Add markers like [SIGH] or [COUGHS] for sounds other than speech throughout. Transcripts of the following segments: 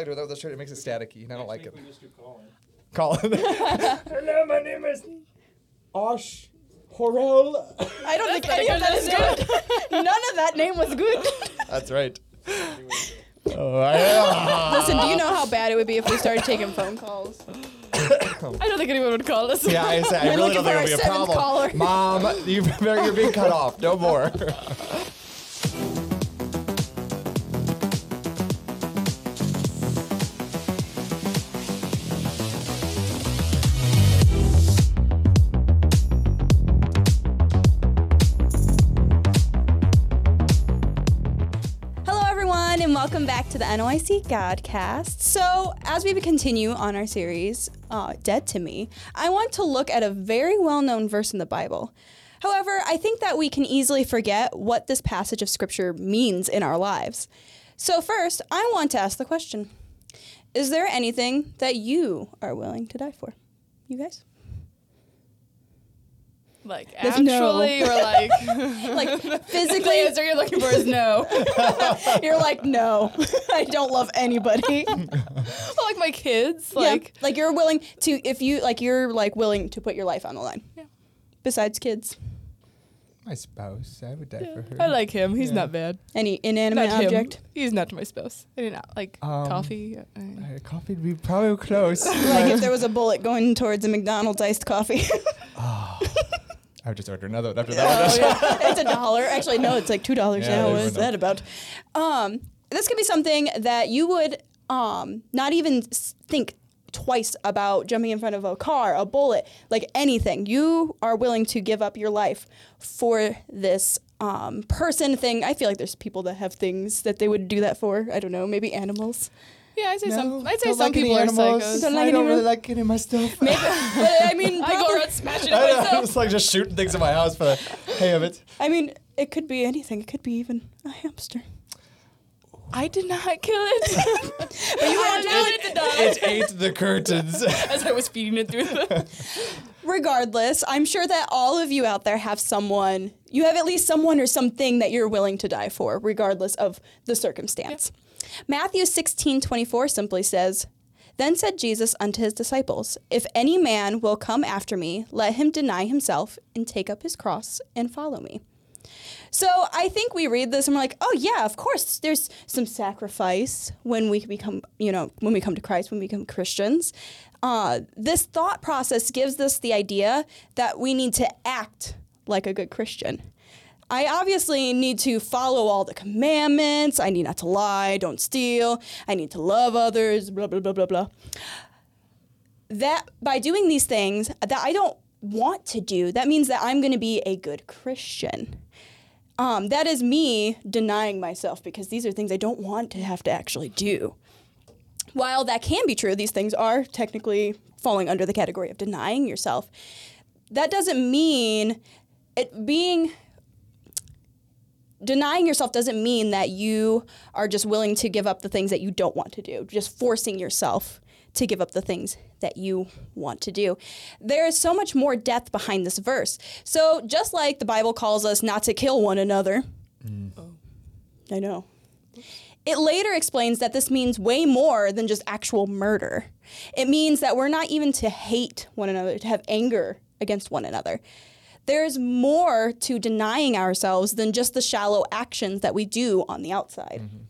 like it without the shirt. It makes it staticky, and I don't like it. We Colin. Colin. [LAUGHS] Hello, my name is Osh Horel. I don't think any of that is good. [LAUGHS] None of that name was good. That's right. [LAUGHS] Oh, I, Listen, do you know how bad it would be if we started taking phone calls? [COUGHS] I don't think anyone would call us. yeah, I, say, I We're really looking don't think for it'll be a seventh problem. caller. Mom, you, you're being cut off. No more. The NOIC Godcast. So, as we continue on our series, uh, Dead to Me, I want to look at a very well known verse in the Bible. However, I think that we can easily forget what this passage of Scripture means in our lives. So, first, I want to ask the question Is there anything that you are willing to die for? You guys? Like There's no. actually, or like [LAUGHS] Like, [LAUGHS] the physically, answer you're looking for is no. [LAUGHS] you're like, no, I don't love anybody. well, like my kids, Like, like like you're willing to if you like you're like willing to put your life on the line. Yeah. Besides kids, My spouse, I would die for her. I like him. He's Yeah. not bad. any inanimate Not him. object. He's not my spouse. I mean, not like Um, coffee. Uh, coffee would be probably close. Like if there was a bullet going towards a McDonald's iced coffee. I would just order another one after that. oh yeah, [LAUGHS] it's a dollar. Actually, no, it's like two dollars Yeah, now. What is that about? Um, this could be something that you would um not even think twice about jumping in front of a car, a bullet, like anything. You are willing to give up your life for this um, person thing. I feel like there's people that have things that they would do that for. I don't know, maybe animals. Yeah, I'd say some. I'd say some like people are animals. psychos. Don't like I don't really animals? like getting my stuff. Maybe, but I [LAUGHS] mean, I go probably- around smashing it I know, I'm myself. just like just shooting things in my house for the hey of it. I mean, it could be anything. It could be even a hamster. I did not kill it. [LAUGHS] but you were were doing it to It ate the curtains. [LAUGHS] as I was feeding it through the. Regardless, I'm sure that all of you out there have someone, you have at least someone or something that you're willing to die for, regardless of the circumstance. Matthew 16 24 simply says, Then said Jesus unto his disciples, If any man will come after me, let him deny himself and take up his cross and follow me. So I think we read this and we're like, oh yeah, of course. There's some sacrifice when we become, you know, when we come to Christ, when we become Christians. Uh, this thought process gives us the idea that we need to act like a good Christian. I obviously need to follow all the commandments. I need not to lie, don't steal. I need to love others, blah, blah, blah, blah, blah. That by doing these things that I don't want to do, that means that I'm going to be a good Christian. Um, that is me denying myself because these are things I don't want to have to actually do. While that can be true, these things are technically falling under the category of denying yourself. That doesn't mean it being denying yourself doesn't mean that you are just willing to give up the things that you don't want to do, just forcing yourself to give up the things that you want to do. There is so much more depth behind this verse. So, just like the Bible calls us not to kill one another, mm. I know. It later explains that this means way more than just actual murder. It means that we're not even to hate one another, to have anger against one another. There's more to denying ourselves than just the shallow actions that we do on the outside. Mm-hmm.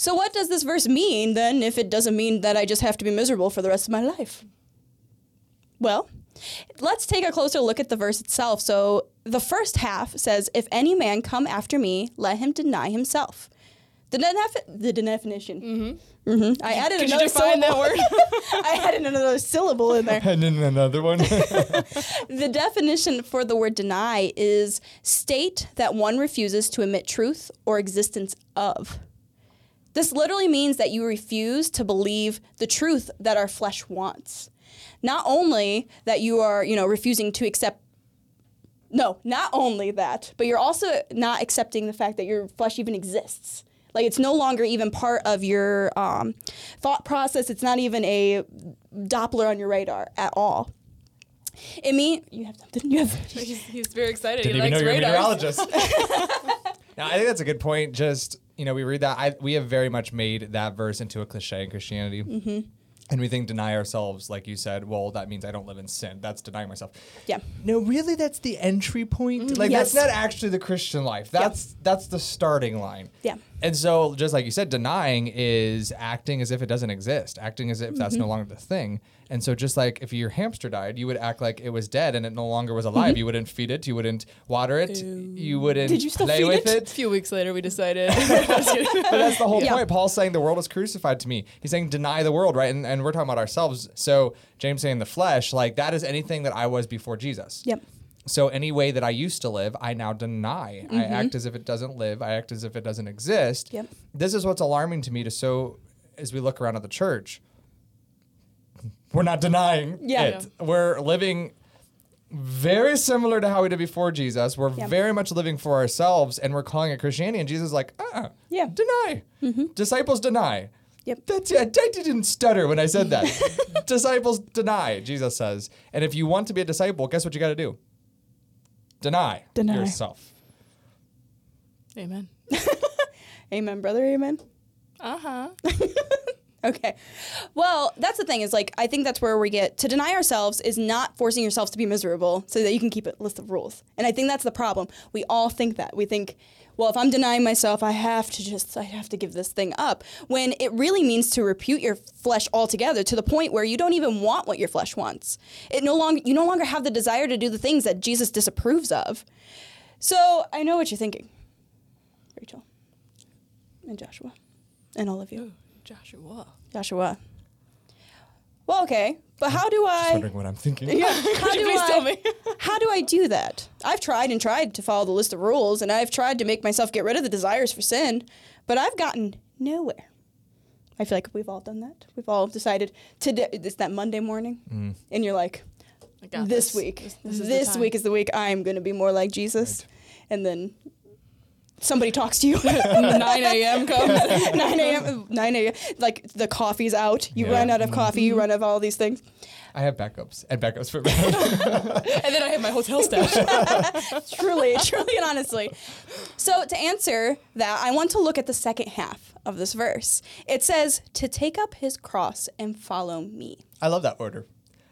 So, what does this verse mean then if it doesn't mean that I just have to be miserable for the rest of my life? Well, let's take a closer look at the verse itself. So, the first half says, If any man come after me, let him deny himself. The, defi- the definition. Mm-hmm. I added Could you another define that syllable. [LAUGHS] I added another syllable in there. and then another one. [LAUGHS] The definition for the word deny is state that one refuses to admit truth or existence of. This literally means that you refuse to believe the truth that our flesh wants. Not only that you are, you know, refusing to accept no, not only that, but you're also not accepting the fact that your flesh even exists. Like it's no longer even part of your um, thought process. It's not even a Doppler on your radar at all. It mean you have something. You have [LAUGHS] he's, he's very excited. Didn't he even know likes you're a meteorologist. [LAUGHS] [LAUGHS] no, I think that's a good point. Just you know, we read that. I, we have very much made that verse into a cliche in Christianity. Mm-hmm. And we think deny ourselves, like you said, well, that means I don't live in sin. That's denying myself. Yeah. No, really, that's the entry point. Like Yes. that's not actually the Christian life. That's that's the starting line. Yeah. And so, just like you said, denying is acting as if it doesn't exist, acting as if that's Mm-hmm. no longer the thing. And so, just like if your hamster died, you would act like it was dead and it no longer was alive. You wouldn't feed it, you wouldn't water it, you wouldn't Mm-hmm. Did you still play feed with it? it. A few weeks later, we decided. [LAUGHS] [LAUGHS] But that's the whole Yeah. point. Paul's saying the world is crucified to me. He's saying deny the world, right? And, and we're talking about ourselves. So James saying the flesh, like that is anything that I was before Jesus. Yep. So any way that I used to live, I now deny. I Mm-hmm. act as if it doesn't live. I act as if it doesn't exist. Yep. This is what's alarming to me to so as we look around at the church, we're not denying Yeah. it. We're living very similar to how we did before Jesus. We're Yeah. very much living for ourselves and we're calling it Christianity. And Jesus is like, uh uh. Yeah. deny. Disciples deny. Yep. That's I, I didn't stutter when I said that. [LAUGHS] Disciples deny, Jesus says. And if you want to be a disciple, guess what you got to do? Deny, Deny. yourself. Amen. [LAUGHS] Amen, brother. Amen. Uh huh. [LAUGHS] Okay. Well, that's the thing is like I think that's where we get to deny ourselves is not forcing yourselves to be miserable so that you can keep a list of rules. And I think that's the problem. We all think that. We think, well, if I'm denying myself, I have to just I have to give this thing up. When it really means to repute your flesh altogether to the point where you don't even want what your flesh wants. It no longer you no longer have the desire to do the things that Jesus disapproves of. So, I know what you're thinking. Rachel and Joshua and all of you. Joshua. Joshua. Well, okay, but how do Just I? wondering what I'm thinking. Yeah, [LAUGHS] how Could you do please I? tell me? [LAUGHS] how do I do that? I've tried and tried to follow the list of rules, and I've tried to make myself get rid of the desires for sin, but I've gotten nowhere. I feel like we've all done that. We've all decided today. It's that Monday morning, mm. and you're like, I got this, week, This, this, this is the time. week is the week I'm going to be more like Jesus, and then somebody talks to you. [LAUGHS] [LAUGHS] 9 a.m. comes. 9 a.m. 9 a.m. Like the coffee's out. You Yeah. run out of coffee. You run out of all these things. I have backups and backups for me. [LAUGHS] and then I have my hotel stash. truly, truly, and honestly. So, to answer that, I want to look at the second half of this verse. It says, to take up his cross and follow me. I love that order.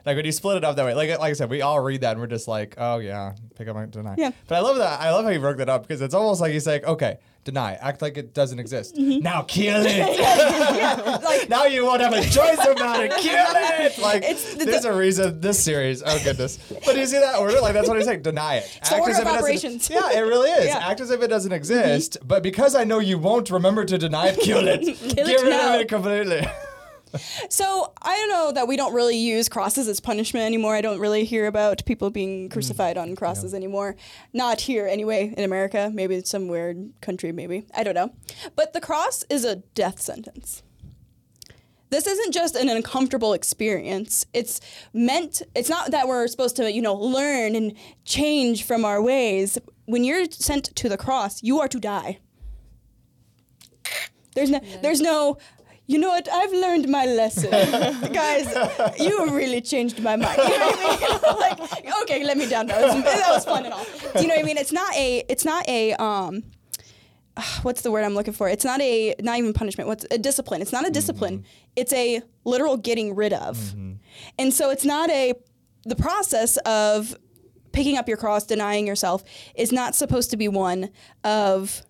Like when you split it up that way, like like I said, we all read that and we're just like, oh yeah, pick up my deny. Yeah. But I love that. I love how you broke that up because it's almost like he's like, okay, deny, act like it doesn't exist. Mm-hmm. Now kill [LAUGHS] it. yeah, Like, now you won't have a choice about it. Kill it. Like It's the- there's a reason this series. Oh goodness. But do you see that order? Like that's what he's saying. Deny it. the order as if it operations. Yeah, it really is. Yeah. Mm-hmm. Act as if it doesn't exist. But because I know you won't remember to deny it, kill it. [LAUGHS] Kill Get it rid now. of it completely. So, I don't know that we don't really use crosses as punishment anymore. I don't really hear about people being mm. crucified on crosses anymore. Not here, anyway, in America. Maybe it's some weird country, maybe. I don't know. But the cross is a death sentence. this isn't just an uncomfortable experience. It's meant, it's not that we're supposed to, you know, learn and change from our ways. When you're sent to the cross, you are to die. There's no, there's no, you know what, I've learned my lesson. [LAUGHS] Guys, you really changed my mind. You know what I mean? [LAUGHS] like, okay, let me down. That was, that was fun and all. Do you know what I mean? It's not a, it's not a, um, [SIGHS] what's the word I'm looking for? It's not a not even punishment. What's a discipline? It's not a discipline. It's a literal getting rid of. And so it's not a the process of picking up your cross, denying yourself is not supposed to be one of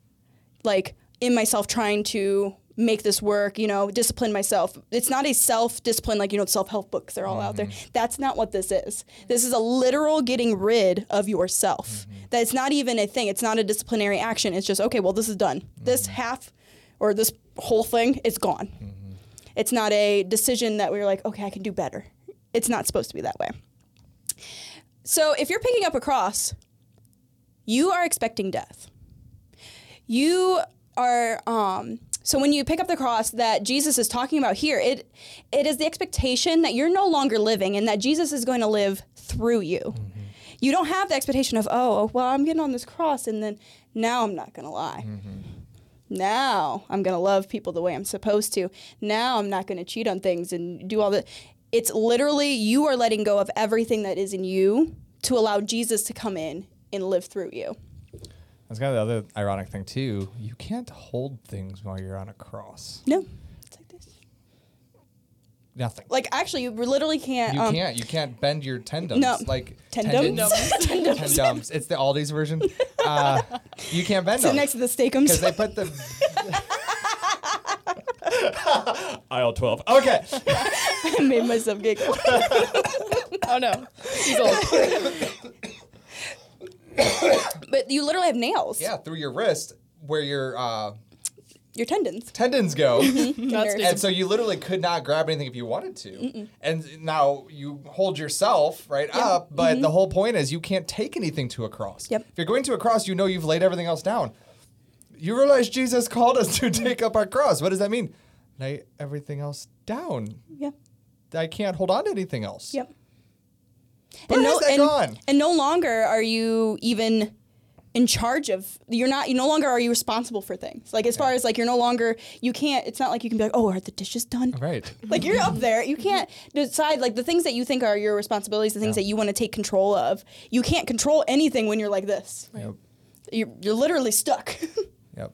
like in myself trying to make this work, you know, discipline myself. It's not a self discipline like, you know, self help books, they're all out there. Mm-hmm. That's not what this is. This is a literal getting rid of yourself. Mm-hmm. That it's not even a thing, it's not a disciplinary action. It's just, okay, well, this is done. This mm-hmm. half or this whole thing is gone. It's not a decision that we're like, okay, I can do better. It's not supposed to be that way. So if you're picking up a cross, you are expecting death. You are um so when you pick up the cross that Jesus is talking about here, it it is the expectation that you're no longer living and that Jesus is going to live through you. Mm-hmm. You don't have the expectation of, oh, oh, well, I'm getting on this cross and then now I'm not going to lie. Mm-hmm. Now I'm going to love people the way I'm supposed to. Now I'm not going to cheat on things and do all that. It's literally you are letting go of everything that is in you to allow Jesus to come in and live through you. That's kind of the other ironic thing too. You can't hold things while you're on a cross. No. It's like this. Nothing. Like actually, you literally can't. You um, can't. You can't bend your tendons. No. Like Tendons? tendons. [LAUGHS] tendons. It's the Aldi's version. [LAUGHS] Uh, you can't bend Sit them next to the because steakums. they put the [LAUGHS] aisle twelve. Okay. I made myself giggle. Oh no, he's old. [COUGHS] but you literally have nails. Yeah, through your wrist where your uh, Your tendons. tendons go. That's And so you literally could not grab anything if you wanted to. And now you hold yourself right up, but the whole point is you can't take anything to a cross. Mm-hmm. Yep. If you're going to a cross, you know you've laid everything else down. You realize Jesus called us to take up our cross. What does that mean? Lay everything else down. Yeah. I can't hold on to anything else. Yep. Where is that and, gone? and no longer are you even in charge of you're not you no longer are you responsible for things like as far as like you're no longer you can't it's not like you can be like oh are the dishes done Right. like you're up there you can't decide like the things that you think are your responsibilities the things Yeah. that you want to take control of you can't control anything when you're like this Yep. you're, you're literally stuck [LAUGHS] Yep.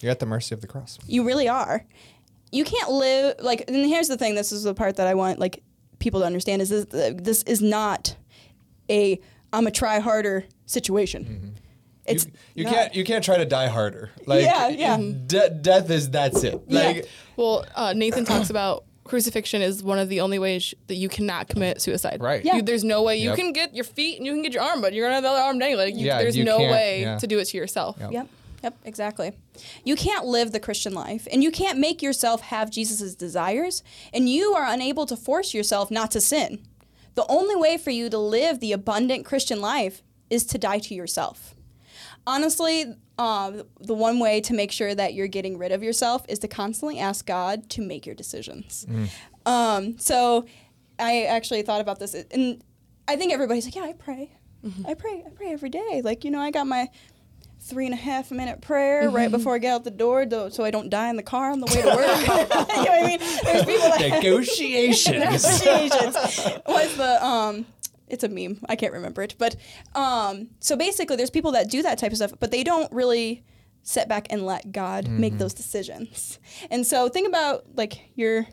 You're at the mercy of the cross. you really are you can't live like and here's the thing this is the part that i want like people to understand is this, this is not a i'm a try harder situation it's you, you not. can't you can't try to die harder. Like Yeah, yeah. de- death is that's it. Yeah. Well, uh, Nathan talks about crucifixion is one of the only ways that you cannot commit suicide. Right. Yeah. You, there's no way you Yep. can get your feet and you can get your arm, but you're gonna have the other arm dangling. Like, you, Yeah, there's you no way yeah. to do it to yourself. Yep. Yep. Yep, exactly. You can't live the Christian life and you can't make yourself have Jesus' desires, and you are unable to force yourself not to sin. The only way for you to live the abundant Christian life is to die to yourself. Honestly, um, the one way to make sure that you're getting rid of yourself is to constantly ask God to make your decisions. Um, so I actually thought about this, and I think everybody's like, yeah, I pray. I pray. I pray every day. Like, you know, I got my three and a half minute prayer right before I get out the door though, so I don't die in the car on the way to work. [LAUGHS] you know what I mean? There's people that negotiations. negotiations. What's the um? It's a meme. I can't remember it, but um. So basically, there's people that do that type of stuff, but they don't really sit back and let God make those decisions. And so think about like you're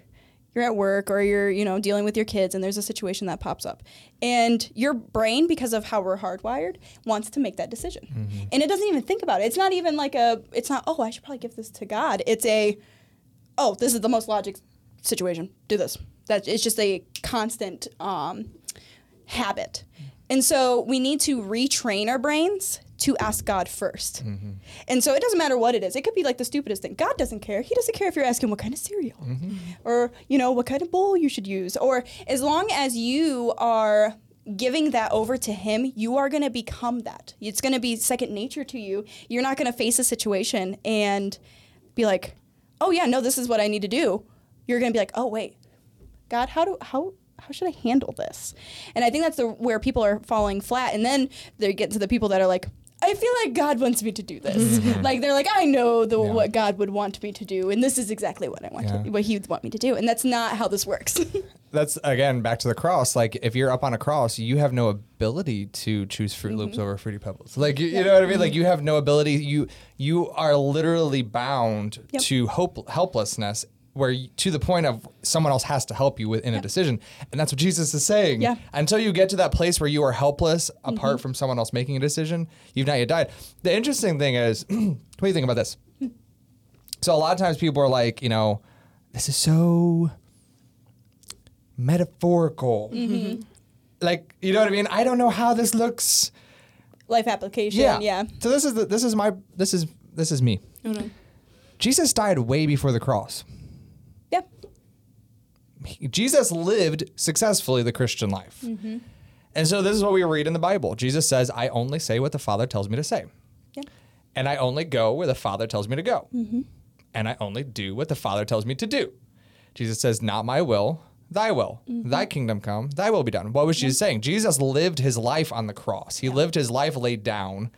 you're at work or you're you know dealing with your kids and there's a situation that pops up. And your brain because of how we're hardwired wants to make that decision. And it doesn't even think about it. It's not even like a it's not oh i should probably give this to god. It's a oh, this is the most logic situation. Do this. That it's just a constant um, habit, and so we need to retrain our brains to ask God 1st mm-hmm. And so it doesn't matter what it is. It could be like the stupidest thing. God doesn't care. He doesn't care if you're asking what kind of cereal, mm-hmm. or you know what kind of bowl you should use, or as long as you are giving that over to him, you are going to become that. It's going to be second nature to you. You're not going to face a situation and be like, "Oh yeah, no, this is what I need to do." You're going to be like, "Oh wait. God, how do how how should I handle this?" And I think that's the where people are falling flat and then they get to the people that are like, I feel like God wants me to do this. like they're like, I know the Yeah. what God would want me to do, and this is exactly what I want Yeah. to, what He would want me to do, and that's not how this works. [LAUGHS] That's again back to the cross. Like if you're up on a cross, you have no ability to choose Fruit Mm-hmm. Loops over Fruity Pebbles. Like you, you know what I mean? Like you have no ability. You you are literally bound Yep. to hope helplessness. Where you, to the point of someone else has to help you with in a decision, and that's what Jesus is saying. Yeah. Mm-hmm. Until you get to that place where you are helpless apart from someone else making a decision, you've not yet died. The interesting thing is, [CLEARS THROAT] what do you think about this? So a lot of times people are like, you know, this is so metaphorical. Like, you know what I mean? I don't know how this looks. Life application, Yeah. yeah. So this is the, this is my this is this is me. Oh, no. Jesus died way before the cross. Yeah. He- Jesus lived successfully the Christian life. Mm-hmm. And so this is what we read in the Bible. Jesus says, "I only say what the Father tells me to say." Yeah. and I only go where the Father tells me to go. Mm-hmm. And I only do what the Father tells me to do. Jesus says, Not my will, thy will. Mm-hmm. Thy kingdom come, thy will be done. What was Jesus saying? Jesus lived his life on the cross, he lived his life laid down.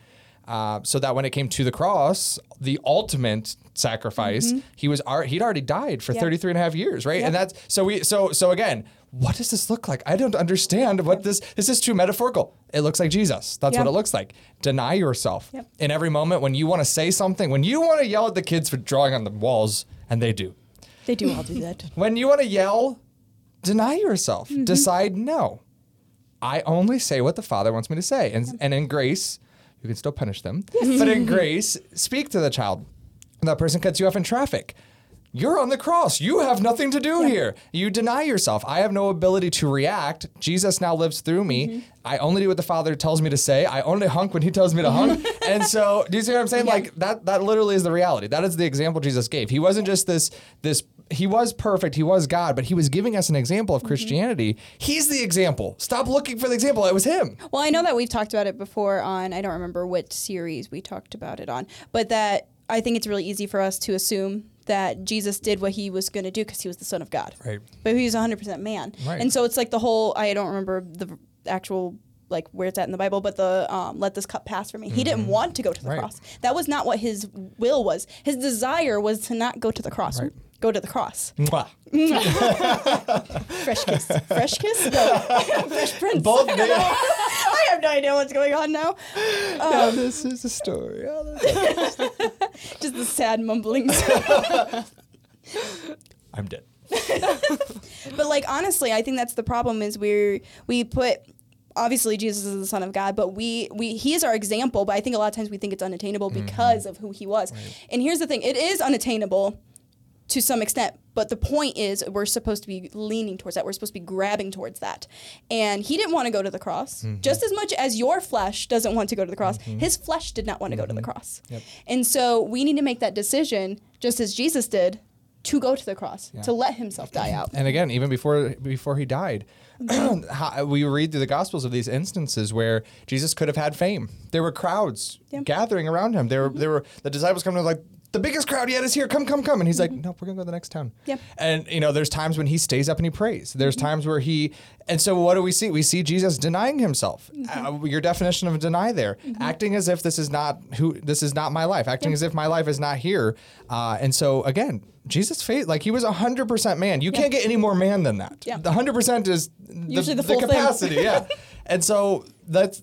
Uh, so that when it came to the cross, the ultimate sacrifice, he was ar- he'd already died for Yeah. 33 and a half years, right? And that's so we so so again, what does this look like? I don't understand what this this is too metaphorical. It looks like Jesus. That's Yep. what it looks like. Deny yourself. Yep. In every moment when you want to say something, when you want to yell at the kids for drawing on the walls, and they do. They do all do that. [LAUGHS] When you want to yell, deny yourself. Mm-hmm. Decide no. I only say what the Father wants me to say. And, and in grace, you can still punish them. Yes. But in grace, speak to the child. That person cuts you off in traffic. You're on the cross. You have nothing to do here. You deny yourself. I have no ability to react. Jesus now lives through me. Mm-hmm. I only do what the Father tells me to say. I only hunk when He tells me to hunk. [LAUGHS] and so, do you see what I'm saying? Like that. That literally is the reality. That is the example Jesus gave. He wasn't just this. This. He was perfect. He was God, but He was giving us an example Mm-hmm. of Christianity. He's the example. Stop looking for the example. It was Him. Well, I know that we've talked about it before on, I don't remember what series we talked about it on, but that I think it's really easy for us to assume that Jesus did what he was going to do because he was the Son of God. Right. But he was 100% man. Right. And so it's like the whole, I don't remember the actual. Like where it's at in the Bible, but the um, let this cup pass for me. He didn't want to go to the Mm-hmm. Right. cross. That was not what his will was. His desire was to not go to the cross. Right. Go to the cross. [LAUGHS] Fresh kiss. Fresh kiss. No. [LAUGHS] Fresh prince. Both [LAUGHS] names. I have no idea what's going on now. Um, this is a story. Just the sad mumblings. I'm dead. but like honestly, I think that's the problem is we we put obviously Jesus is the son of God, but we we he is our example, but I think a lot of times we think it's unattainable because of who he was. And here's the thing, it is unattainable to some extent, but the point is we're supposed to be leaning towards that. We're supposed to be grabbing towards that. And he didn't want to go to the cross. Mm-hmm. Just as much as your flesh doesn't want to go to the cross, mm-hmm. his flesh did not want to go to the mm-hmm. cross. Yep. And so we need to make that decision just as Jesus did to go to the cross, to let himself die out. And again, even before before he died, [CLEARS THROAT] we read through the Gospels of these instances where Jesus could have had fame. There were crowds Yeah. gathering around him. There were there were the disciples coming to like. The biggest crowd yet is here. Come, come, come! And he's like, "No, we're gonna go to the next town." Yep. And you know, there's times when he stays up and he prays. There's times where he, and so what do we see? We see Jesus denying himself. Uh, your definition of deny there, acting as if this is not who, this is not my life, acting as if my life is not here. Uh, and so again, Jesus' faith, like he was hundred percent man. You can't get any more man than that. Yeah. The hundred percent is the, Usually the full thing. capacity. yeah. [LAUGHS] And so that's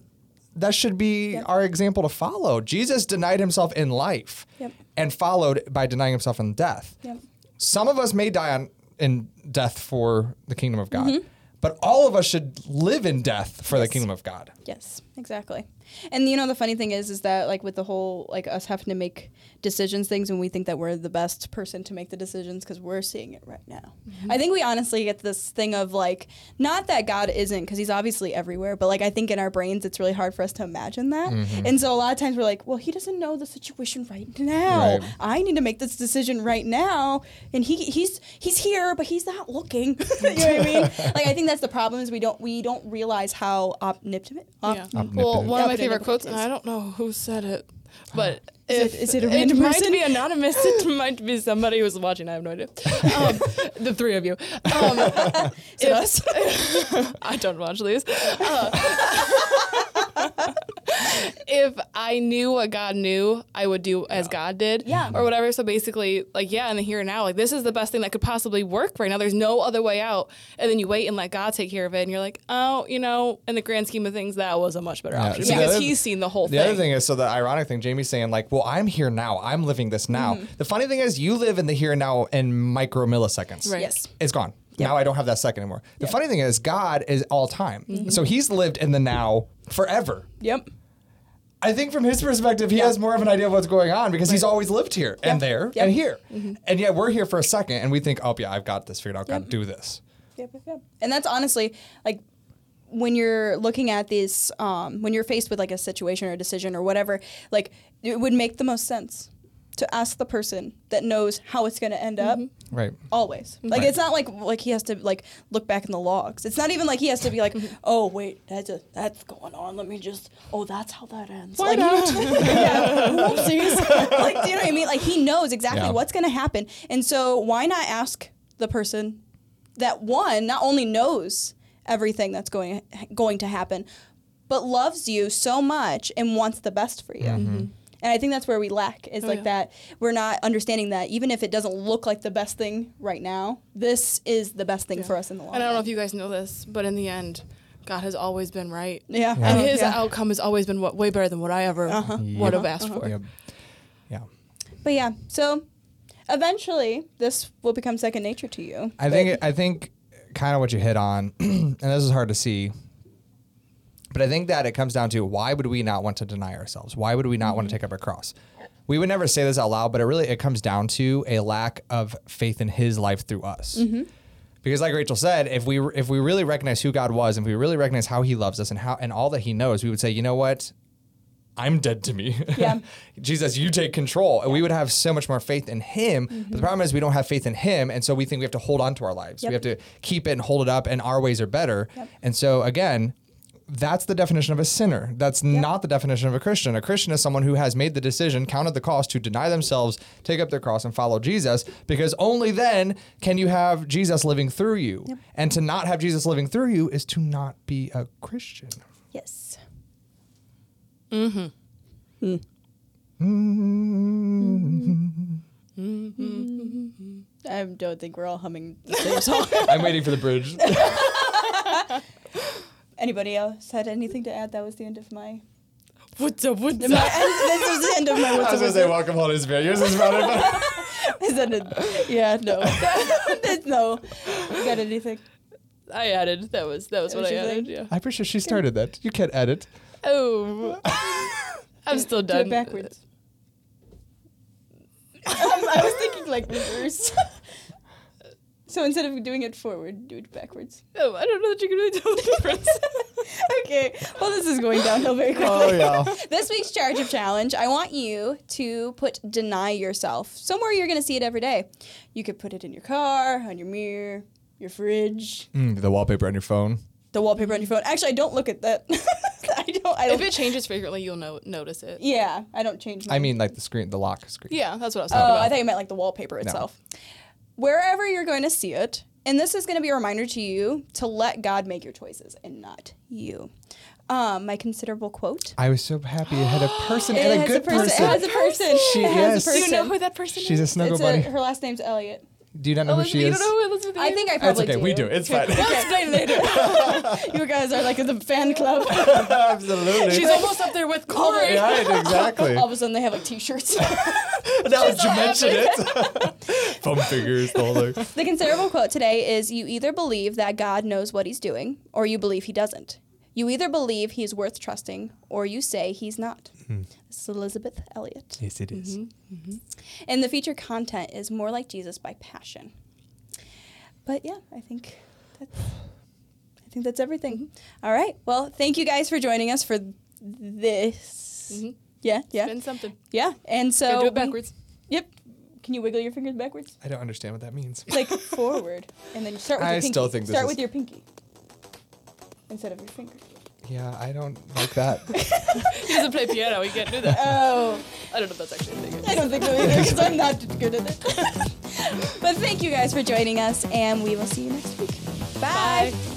that should be our example to follow. Jesus denied himself in life Yep. and followed by denying himself in death. Yep. Some of us may die on, in death for the kingdom of God, Mm-hmm. but all of us should live in death for the kingdom of God. Yes, exactly. And you know the funny thing is is that like with the whole like us having to make decisions things and we think that we're the best person to make the decisions because we're seeing it right now. Mm-hmm. I think we honestly get this thing of like not that God isn't because he's obviously everywhere, but like I think in our brains it's really hard for us to imagine that. Mm-hmm. And so a lot of times we're like, well, he doesn't know the situation right now. Right. I need to make this decision right now, and he he's he's here, but he's not looking. [LAUGHS] you know what I mean? [LAUGHS] Like I think that's the problem is we don't we don't realize how omnipotent. Yeah. Op- Well, one of my favorite quotes, and I don't know who said it, but [SIGHS] [SIGHS] [SIGHS] [LAUGHS] Is it- if- is it a random might person? be anonymous. It [LAUGHS] might be somebody who's watching. I have no idea. [LAUGHS] Um, the three of you. Um, Is it us? [LAUGHS] I don't watch these. Uh, if I knew what God knew, I would do as God did. Yeah. Or whatever. So basically, like, yeah, in the here and now, like, this is the best thing that could possibly work right now. There's no other way out. And then you wait and let God take care of it. And you're like, oh, you know, in the grand scheme of things, that was a much better Yeah. option See, because other- he's seen the whole The thing. The other thing is, so the ironic thing, Jamie's saying, like, well, I'm here now. I'm living this now. Mm-hmm. The funny thing is, you live in the here and now in micro milliseconds. Right. Yes. It's gone. Now I don't have that second anymore. The funny thing is, God is all time. Mm-hmm. So he's lived in the now forever. Yep. I think from his perspective, he has more of an idea of what's going on because he's always lived here and there Yep. and here. And yet we're here for a second and we think, oh, yeah, I've got this figured out. God, do this. Yep, yep, yep. And that's honestly like when you're looking at this, um, when you're faced with like a situation or a decision or whatever, like it would make the most sense to ask the person that knows how it's going to end up. Right. Always, like Right. it's not like like he has to like look back in the logs. It's not even like he has to be like, oh wait, that's a, that's going on. Let me just, oh that's how that ends. like, [LAUGHS] yeah, [LAUGHS] whoopsies. like, do you know what I mean? Like he knows exactly Yeah. what's going to happen, and so why not ask the person that one not only knows everything that's going going to happen, but loves you so much and wants the best for you. Mm-hmm. mm-hmm. And I think that's where we lack is Oh, like yeah. that we're not understanding that even if it doesn't look like the best thing right now, this is the best thing for us in the long And I don't know if you guys know this, but in the end, God has always been right. Yeah. Yeah. And his yeah. outcome has always been what, way better than what I ever uh-huh. would have asked uh-huh. for. Yep. Yeah. But yeah, so eventually this will become second nature to you. I think I think kind of what you hit on, [CLEARS THROAT] and this is hard to see, but I think that it comes down to why would we not want to deny ourselves? Why would we not want to take up a cross? We would never say this out loud, but it really it comes down to a lack of faith in His life through us. Mm-hmm. Because, like Rachel said, if we if we really recognize who God was, and if we really recognize how He loves us and how and all that He knows, we would say, you know what, I'm dead to me. Yeah. [LAUGHS] Jesus, you take control. And we would have so much more faith in him. But the mm-hmm. problem is we don't have faith in him. And so we think we have to hold on to our lives. Yep. We have to keep it and hold it up and our ways are better. And so again, that's the definition of a sinner. That's not the definition of a Christian. A Christian is someone who has made the decision, counted the cost to deny themselves, take up their cross, and follow Jesus, because only then can you have Jesus living through you. And to not have Jesus living through you is to not be a Christian. Yes. Mm-hmm. Mm-hmm. Mm-hmm. mm-hmm. I don't think we're all humming the same song. [LAUGHS] I'm waiting for the bridge. [LAUGHS] Anybody else had anything to add? That was the end of my. What's up? What's my up? this was the end of my. I was gonna say welcome Holy Spirit. Yours is about [LAUGHS] it. Is that a, yeah, no. No. You got anything? I added. That was that was That what I added. thing? Yeah. I'm pretty sure she started that. You can't edit. Oh. I'm still done. Do it backwards. [LAUGHS] I was thinking like reverse. [LAUGHS] so instead of doing it forward, do it backwards. Oh, I don't know that you can really tell the difference. [LAUGHS] okay. Well, this is going downhill very quickly. Oh yeah. This week's charge of challenge, I want you to put deny yourself somewhere you're going to see it every day. You could put it in your car, on your mirror, your fridge, Mm, the wallpaper on your phone. the wallpaper on your phone. Actually, I don't look at that. [LAUGHS] I don't. I if don't. it changes frequently, you'll know notice it. yeah, I don't change. I mean, like the screen, the lock screen. Yeah, that's what I was talking Oh, about. I thought you meant like the wallpaper itself. Wherever you're going to see it, and this is going to be a reminder to you to let God make your choices and not you. Um, my considerable quote. I was so happy it had a person [GASPS] It and a has good a person. person. It has a person. She it has is. a Do person. you know who that person She's a is? snuggle It's buddy. her last name's Elliot. Do you not know who Elizabeth, she you is? don't know who Elizabeth I is? think I That's probably okay. do. We do. It's fine. We'll explain later. [LAUGHS] you guys are like in the fan club. [LAUGHS] Absolutely. She's almost up there with [LAUGHS] Corey. right. Exactly. All of a sudden, they have like T-shirts. now that you mention it. Thumb fingers. The whole thing. the considerable quote today is: "You either believe that God knows what He's doing, or you believe He doesn't. You either believe He is worth trusting, or you say He's not." Hmm. This is Elizabeth Elliot. Yes, it is. Mm-hmm, mm-hmm. And the feature content is more like Jesus by passion. But yeah, I think that's I think that's everything. Mm-hmm. All right. Well, thank you guys for joining us for this. Mhm. Yeah, yeah, Spin something. yeah. And so Gotta do it we- backwards. yep. Can you wiggle your fingers backwards? I don't understand what that means. Like [LAUGHS] forward, and then you start with I your pinky. still think this start is- with your pinky instead of your finger. Yeah, I don't like that. [LAUGHS] He doesn't play piano. He can't do that. Oh, I don't know if that's actually a thing. I don't think so either because I'm not good at it. [LAUGHS] but thank you guys for joining us, and we will see you next week.